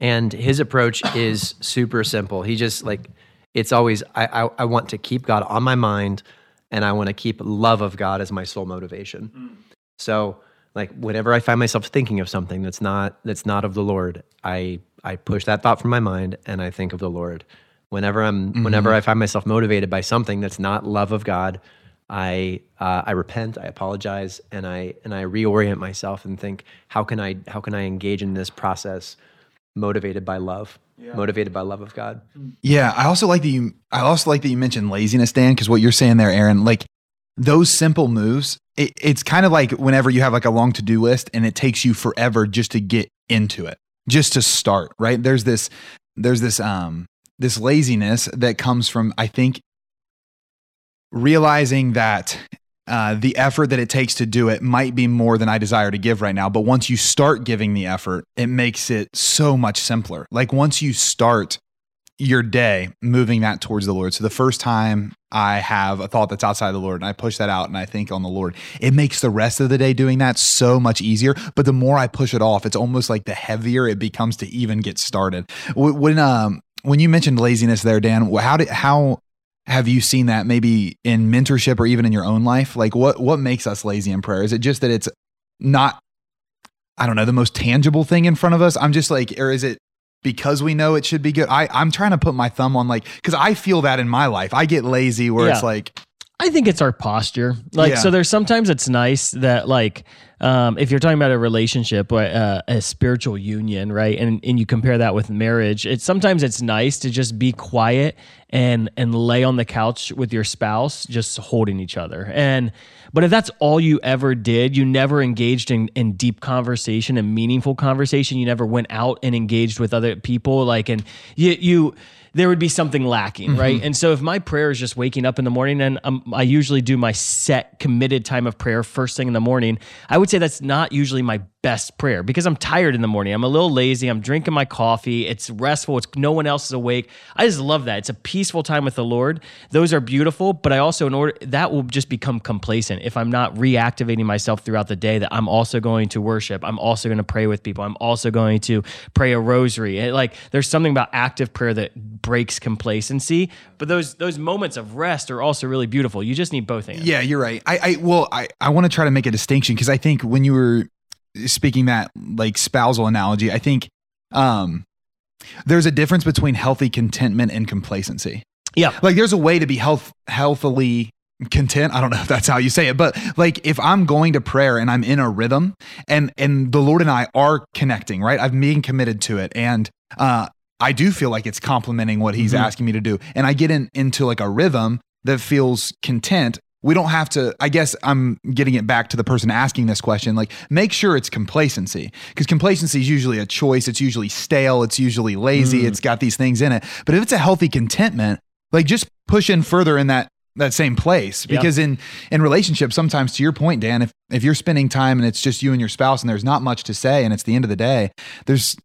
and his approach is super simple. He just like it's always I, I, I want to keep God on my mind, and I want to keep love of God as my sole motivation. Mm. So like whenever I find myself thinking of something that's not that's not of the Lord, I I push that thought from my mind and I think of the Lord. Whenever I'm mm-hmm. whenever I find myself motivated by something that's not love of God, I uh, I repent, I apologize, and I and I reorient myself and think how can I how can I engage in this process motivated by love yeah. motivated by love of god yeah i also like that you i also like that you mentioned laziness dan because what you're saying there aaron like those simple moves it, it's kind of like whenever you have like a long to-do list and it takes you forever just to get into it just to start right there's this there's this um this laziness that comes from i think realizing that uh, the effort that it takes to do it might be more than I desire to give right now. But once you start giving the effort, it makes it so much simpler. Like once you start your day moving that towards the Lord. So the first time I have a thought that's outside the Lord and I push that out and I think on the Lord, it makes the rest of the day doing that so much easier. But the more I push it off, it's almost like the heavier it becomes to even get started. When um when you mentioned laziness there, Dan, how did how have you seen that maybe in mentorship or even in your own life? Like what what makes us lazy in prayer? Is it just that it's not I don't know, the most tangible thing in front of us? I'm just like, or is it because we know it should be good? I, I'm trying to put my thumb on like, because I feel that in my life. I get lazy where Yeah. it's like, I think it's our posture. Like, Yeah. so there's sometimes it's nice that like, um, if you're talking about a relationship, uh, a spiritual union, right, and and you compare that with marriage, it's sometimes it's nice to just be quiet and and lay on the couch with your spouse, just holding each other. And but if that's all you ever did, you never engaged in in deep conversation and meaningful conversation. You never went out and engaged with other people, like, and you you there would be something lacking, right? Mm-hmm. And so if my prayer is just waking up in the morning and um, I usually do my set committed time of prayer first thing in the morning, I would say that's not usually my best prayer because I'm tired in the morning. I'm a little lazy. I'm drinking my coffee. It's restful. It's no one else is awake. I just love that. It's a peaceful time with the Lord. Those are beautiful, but I also in order that will just become complacent if I'm not reactivating myself throughout the day that I'm also going to worship. I'm also going to pray with people. I'm also going to pray a rosary. It- like there's something about active prayer that breaks complacency, but those those moments of rest are also really beautiful. You just need both hands. Yeah, you're right. I, I well, I, I want to try to make a distinction because I think when you were speaking that like spousal analogy, I think um there's a difference between healthy contentment and complacency. Yeah. Like there's a way to be health healthily content. I don't know if that's how you say it, but like if I'm going to prayer and I'm in a rhythm and and the Lord and I are connecting, right? I'm being committed to it and uh I do feel like it's complementing what he's Mhm. asking me to do. And I get in into like a rhythm that feels content. We don't have to, I guess I'm getting it back to the person asking this question. Like, make sure it's complacency because complacency is usually a choice. It's usually stale. It's usually lazy. Mm. It's got these things in it. But if it's a healthy contentment, like just push in further in that that same place Yeah. because in in relationships sometimes to your point dan if if you're spending time and it's just you and your spouse and there's not much to say and it's the end of the day there's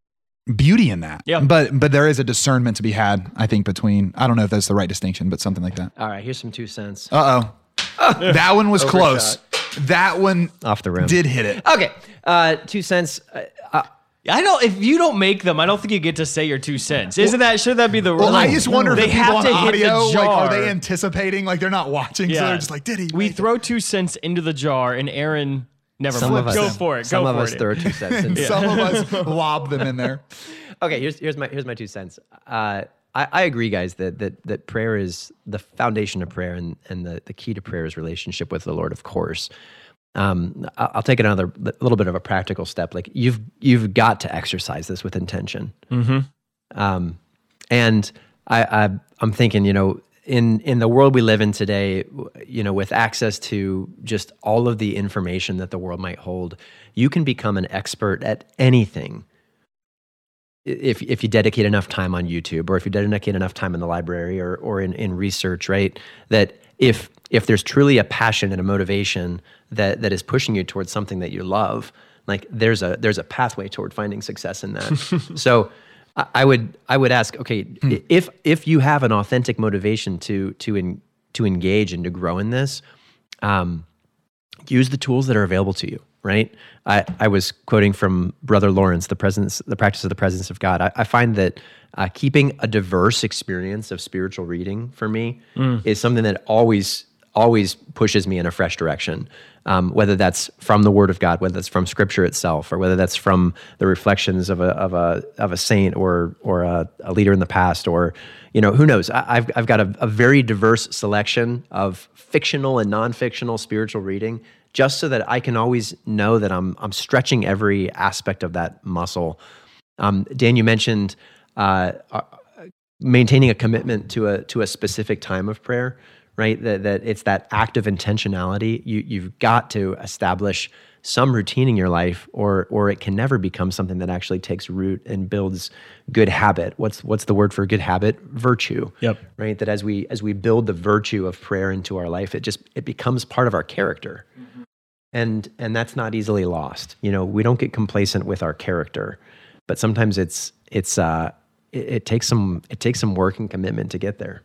beauty in that Yeah. but but there is a discernment to be had i think between i don't know if that's the right distinction but something like that All right, here's some two cents. uh-oh that one was close that one Off the rim. did hit it Okay, uh, two cents. Uh, uh, I don't. If you don't make them, I don't think you get to say your two cents. Isn't that? Should that be the rule? well, I just wonder they the people have on to hit audio, the jar. like, are they anticipating? Like, they're not watching, so they're just like, did he? We make it? throw two cents into the jar, and Aaron never. some mind. of us, go for it. Some go of for us it. throw two cents. And in. some of us lob them in there. okay, here's here's my here's my two cents. Uh, I, I agree, guys, that that that prayer is the foundation of prayer, and and the, the key to prayer is relationship with the Lord, of course. Um, I'll take another a little bit of a practical step. Like you've you've got to exercise this with intention. Mm-hmm. Um, and I, I I'm thinking, you know, in in the world we live in today, you know, with access to just all of the information that the world might hold, you can become an expert at anything if if you dedicate enough time on YouTube or if you dedicate enough time in the library or or in, in research, right? That if if there's truly a passion and a motivation that that is pushing you towards something that you love, like there's a there's a pathway toward finding success in that. so I- I would I would ask, okay, i- if if you have an authentic motivation to to en, to engage and to grow in this, um, use the tools that are available to you right? I, I was quoting from brother lawrence the presence the practice of the presence of god. I, I find that uh, keeping a diverse experience of spiritual reading for me is something that always always pushes me in a fresh direction. Um, whether that's from the word of god whether that's from scripture itself or whether that's from the reflections of a, of a, of a saint or, or a, a leader in the past or you know who knows? I, I've, I've got a, a very diverse selection of fictional and non-fictional spiritual reading just so that I can always know that I'm I'm stretching every aspect of that muscle. Um, Dan, you mentioned uh, uh, maintaining a commitment to a to a specific time of prayer, right? That that it's that act of intentionality. You you've got to establish some routine in your life, or or it can never become something that actually takes root and builds good habit. What's what's the word for good habit? Virtue. Yep. Right. That as we as we build the virtue of prayer into our life, it just it becomes part of our character and and that's not easily lost you know we don't get complacent with our character but sometimes it's it's uh it, it takes some it takes some work and commitment to get there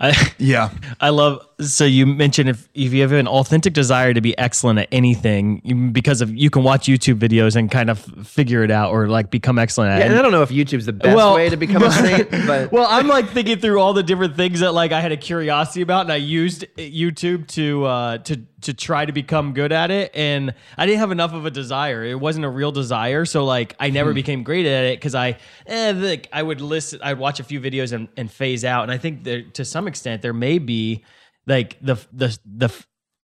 I, yeah. I love. So you mentioned if if you have an authentic desire to be excellent at anything, because of you can watch YouTube videos and kind of figure it out or like become excellent at. Yeah, it. and I don't know if YouTube's the best Well, way to become a saint, but well, I'm like thinking through all the different things that like I had a curiosity about, and I used YouTube to uh, to to try to become good at it, and I didn't have enough of a desire. It wasn't a real desire, so like I never Hmm. became great at it because I eh, like I would listen, I'd watch a few videos and, and phase out, and I think there to some extent there may be like the the the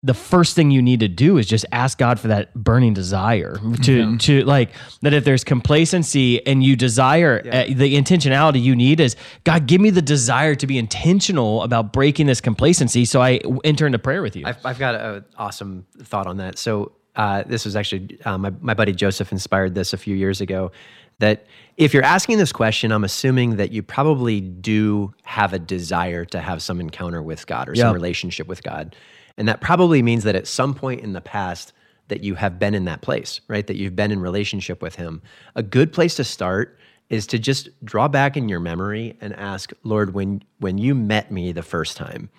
the first thing you need to do is just ask God for that burning desire to Mhm. to like that if there's complacency and you desire uh, the intentionality you need is God give me the desire to be intentional about breaking this complacency so I enter into prayer with you. I've, I've got an awesome thought on that. So uh, this was actually uh, my, my buddy Joseph inspired this a few years ago. That if you're asking this question, I'm assuming that you probably do have a desire to have some encounter with God or some Yeah. relationship with God, and that probably means that at some point in the past that you have been in that place, right? That you've been in relationship with Him. A good place to start is to just draw back in your memory and ask, Lord, when when you met me the first time,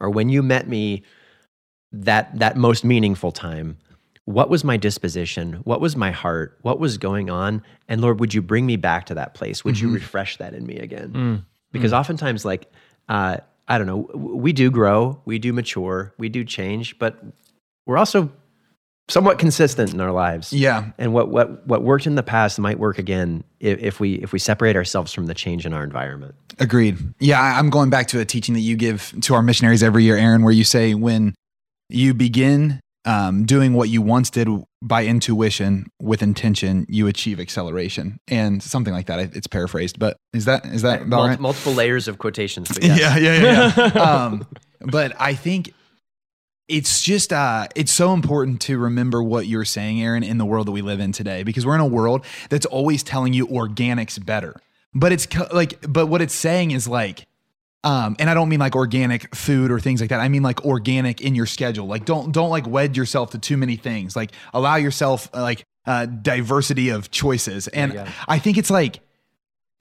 or when you met me that that most meaningful time what was my disposition what was my heart what was going on and lord would you bring me back to that place would you Mhm. refresh that in me again Mm. because Mm. oftentimes like uh, i don't know we do grow we do mature we do change but we're also somewhat consistent in our lives Yeah. and what what what worked in the past might work again if, if we if we separate ourselves from the change in our environment Agreed. Yeah, I'm going back to a teaching that you give to our missionaries every year, Aaron, where you say when you begin um, doing what you once did by intuition with intention, you achieve acceleration, and something like that. It's paraphrased, but is that is that about Mul- right? multiple layers of quotations but yes. Yeah, yeah, yeah. yeah. um, but I think it's just uh, it's so important to remember what you're saying, Aaron, in the world that we live in today, because we're in a world that's always telling you organic's better. But it's co- like, but what it's saying is like, um, and I don't mean like organic food or things like that. I mean like organic in your schedule. Like don't don't like wed yourself to too many things. Like allow yourself uh, like uh, diversity of choices. And. I think it's like,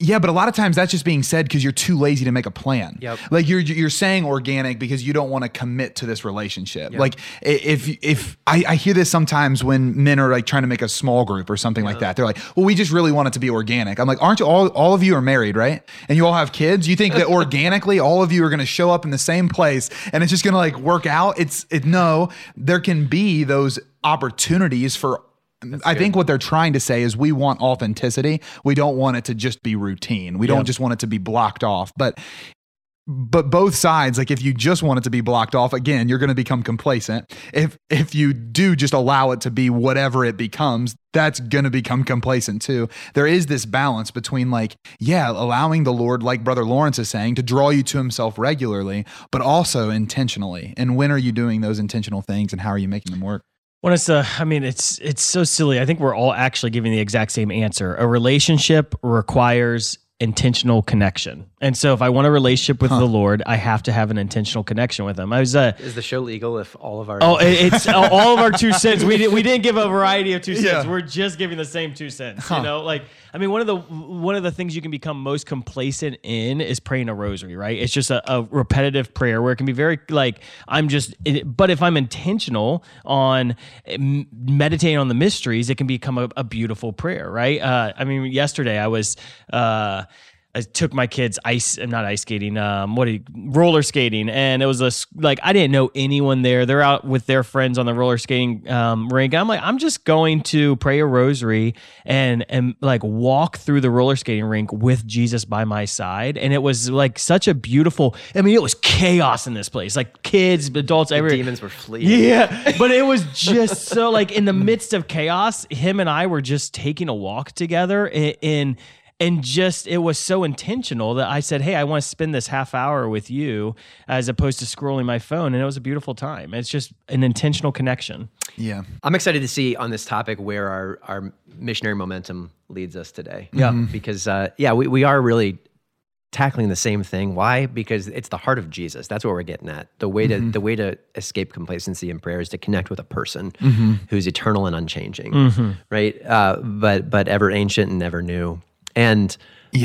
yeah, but a lot of times that's just being said because you're too lazy to make a plan. Yep. Like you're you're saying organic because you don't want to commit to this relationship. Yep. Like if if I, I hear this sometimes when men are like trying to make a small group or something like that, they're like, well, we just really want it to be organic. I'm like, aren't you all all of you are married, right? And you all have kids. You think that organically all of you are going to show up in the same place and it's just going to like work out? It's it no. There can be those opportunities for I think what they're trying to say is we want authenticity. We don't want it to just be routine. We Yeah. don't just want it to be blocked off. But but both sides, like if you just want it to be blocked off, again, you're going to become complacent. If if you do just allow it to be whatever it becomes, that's going to become complacent too. There is this balance between like, yeah, allowing the Lord, like Brother Lawrence is saying, to draw you to Himself regularly, but also intentionally. And when are you doing those intentional things, and how are you making them work? When it's uh, I mean, it's it's so silly. I think we're all actually giving the exact same answer. A relationship requires intentional connection, and so if I want a relationship with the Lord, I have to have an intentional connection with Him. I was uh, is the show legal if all of our Oh, it's all all of our two cents. We did, we didn't give a variety of two cents. Yeah. We're just giving the same two cents. Huh. You know, like I mean, one of the one of the things you can become most complacent in is praying a rosary. Right? It's just a, a repetitive prayer where it can be very like I'm just. it- But if I'm intentional on meditating on the mysteries, it can become a, a beautiful prayer. Right? Uh, I mean, yesterday I was. Uh, I took my kids ice, I'm not ice skating, um, what you, roller skating. And it was a, like, I didn't know anyone there. They're out with their friends on the roller skating um, rink. I'm like, I'm just going to pray a rosary and, and like walk through the roller skating rink with Jesus by my side. And it was like such a beautiful, I mean, it was chaos in this place, like kids, adults, everywhere. demons were fleeing. Yeah. But it was just so like in the midst of chaos, him and I were just taking a walk together in, in and just it was so intentional that I said, "Hey, I want to spend this half hour with you as opposed to scrolling my phone." And it was a beautiful time. It's just an intentional connection. Yeah. I'm excited to see on this topic where our, our missionary momentum leads us today. Yeah. Mm-hmm. Because, uh, yeah, we, we are really tackling the same thing. Why? Because it's the heart of Jesus. That's what we're getting at. The way to Mhm. the way to escape complacency in prayer is to connect with a person Mhm. who's eternal and unchanging, Mhm. right? Uh, but but ever ancient and never new. And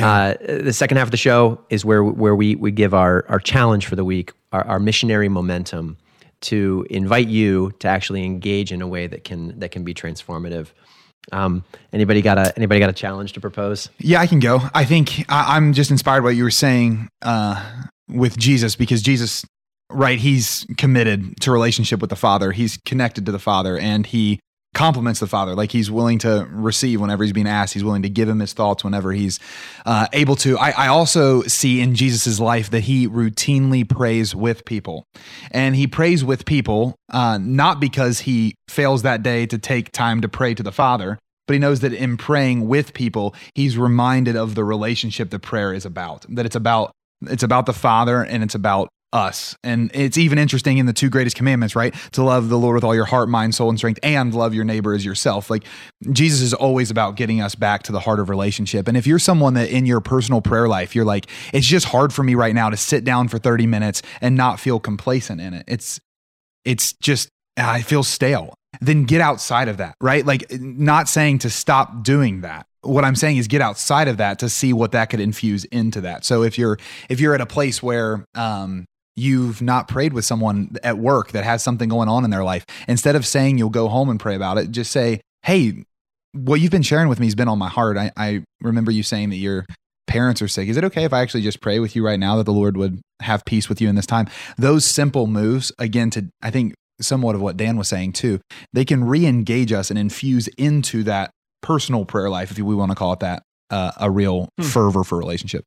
uh, the second half of the show is where where we we give our our challenge for the week, our, our missionary momentum, to invite you to actually engage in a way that can that can be transformative. Um, anybody got a anybody got a challenge to propose? Yeah, I can go. I think I, I'm just inspired by what you were saying uh, with Jesus because Jesus, right? He's committed to relationship with the Father. He's connected to the Father, and he compliments the Father. Like he's willing to receive whenever he's being asked. He's willing to give him his thoughts whenever he's uh, able to. I, I also see in Jesus's life that he routinely prays with people, and he prays with people uh, not because he fails that day to take time to pray to the Father. But he knows that in praying with people, he's reminded of the relationship that prayer is about. That it's about it's about the Father and it's about us. And it's even interesting in the two greatest commandments, right? To love the Lord with all your heart, mind, soul, and strength, and love your neighbor as yourself. Like Jesus is always about getting us back to the heart of relationship. And if you're someone that in your personal prayer life, you're like, it's just hard for me right now to sit down for 30 minutes and not feel complacent in it. It's it's just I feel stale. Then get outside of that, right? Like not saying to stop doing that what I'm saying is get outside of that to see what that could infuse into that. So if you're if you're at a place where um, you've not prayed with someone at work that has something going on in their life, instead of saying you'll go home and pray about it, just say, "Hey, what you've been sharing with me has been on my heart. I, I remember you saying that your parents are sick. Is it okay if I actually just pray with you right now that the Lord would have peace with you in this time?" Those simple moves, again, to I think somewhat of what Dan was saying too, they can re-engage us and infuse into that personal prayer life, if we want to call it that, uh, a real Hmm. fervor for relationship.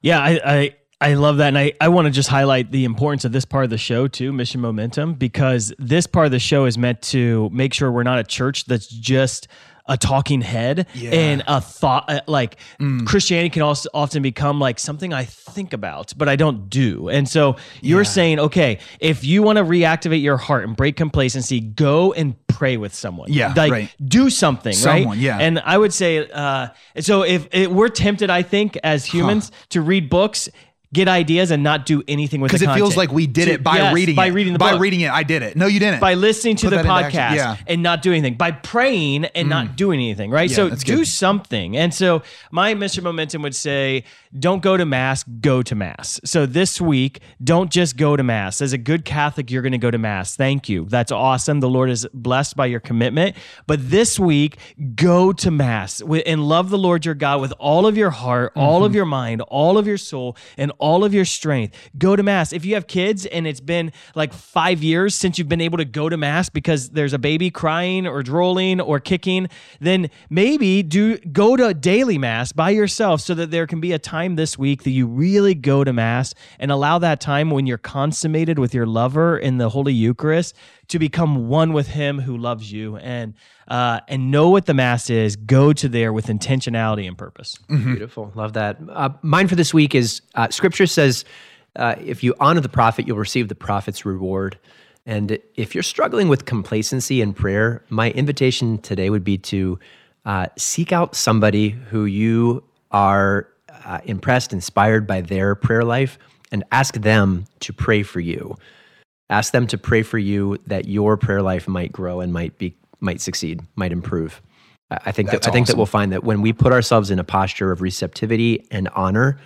Yeah, I, I I love that, and I I want to just highlight the importance of this part of the show too, Mission Momentum, because this part of the show is meant to make sure we're not a church that's just a talking head and a thought uh, like Christianity can also often become like something I think about but I don't do. And so you're saying okay, if you want to reactivate your heart and break complacency, go and pray with someone. Yeah, like right. do something, Someone, right? yeah. And I would say, uh, so if it, we're tempted, I think, as humans, to read books, get ideas, and not do anything with it. Because it feels like we did To- it by yes, reading by it. reading the by book. reading it. I did it. No, you didn't. By listening to Put the podcast. Yeah. and not doing anything, by praying and not doing anything, right? Yeah, so do good. something. And so my Mr. Momentum would say, don't go to mass, go to mass. So this week, don't just go to mass. As a good Catholic, you're going to go to mass. Thank you. That's awesome. The Lord is blessed by your commitment. But this week, go to mass and love the Lord your God with all of your heart, all Mm-hmm. of your mind, all of your soul, and all of your strength. Go to mass. If you have kids and it's been like five years since you've been able to go to mass because there's a baby crying or drooling or kicking, then maybe do go to daily mass by yourself so that there can be a time this week that you really go to mass and allow that time when you're consummated with your lover in the Holy Eucharist to become one with Him who loves you and uh, and know what the mass is. Go to there with intentionality and purpose. Beautiful. Love that. Uh, mine for this week is uh, Scripture says, uh, if you honor the prophet, you'll receive the prophet's reward. And if you're struggling with complacency in prayer, my invitation today would be to uh, seek out somebody who you are uh, impressed, inspired by their prayer life, and ask them to pray for you. Ask them to pray for you that your prayer life might grow and might be might succeed, might improve. I think That's that I think that we'll find that when we put ourselves in a posture of receptivity and honor,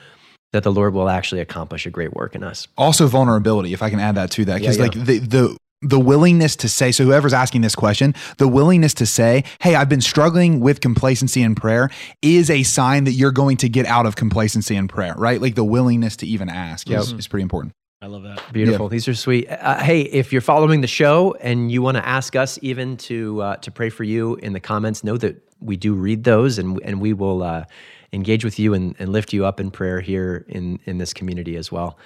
that the Lord will actually accomplish a great work in us. also vulnerability if i can add that to that because Yeah, like the the the willingness to say so whoever's asking this question the willingness to say hey i've been struggling with complacency in prayer is a sign that you're going to get out of complacency in prayer right? Like the willingness to even ask is, is pretty important love that. Beautiful. These are sweet. Uh, hey, if you're following the show and you want to ask us even to uh, to pray for you in the comments, know that we do read those and and we will uh, engage with you and, and lift you up in prayer here in in this community as well.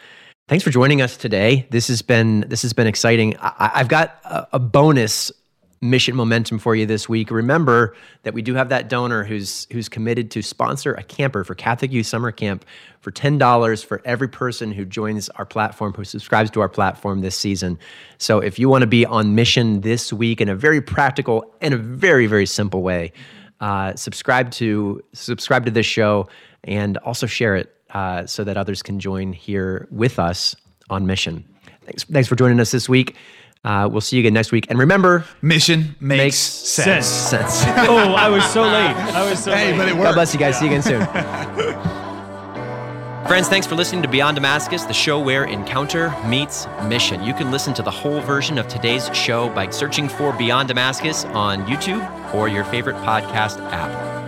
Thanks for joining us today. This has been this has been exciting. I, I've got a, a bonus mission momentum for you this week. Remember that we do have that donor who's who's committed to sponsor a camper for Catholic Youth Summer Camp for ten dollars for every person who joins our platform, who subscribes to our platform this season. So if you want to be on mission this week in a very practical and a very very simple way, uh, subscribe to subscribe to this show and also share it uh, so that others can join here with us on mission. Thanks, thanks for joining us this week. Uh, we'll see you again next week. And remember, mission makes, makes sense. sense. oh, I was so late. I was so Hey, late. but it worked. God worked. bless you guys. See you again soon. Friends, thanks for listening to Beyond Damascus, the show where encounter meets mission. You can listen to the whole version of today's show by searching for Beyond Damascus on YouTube or your favorite podcast app.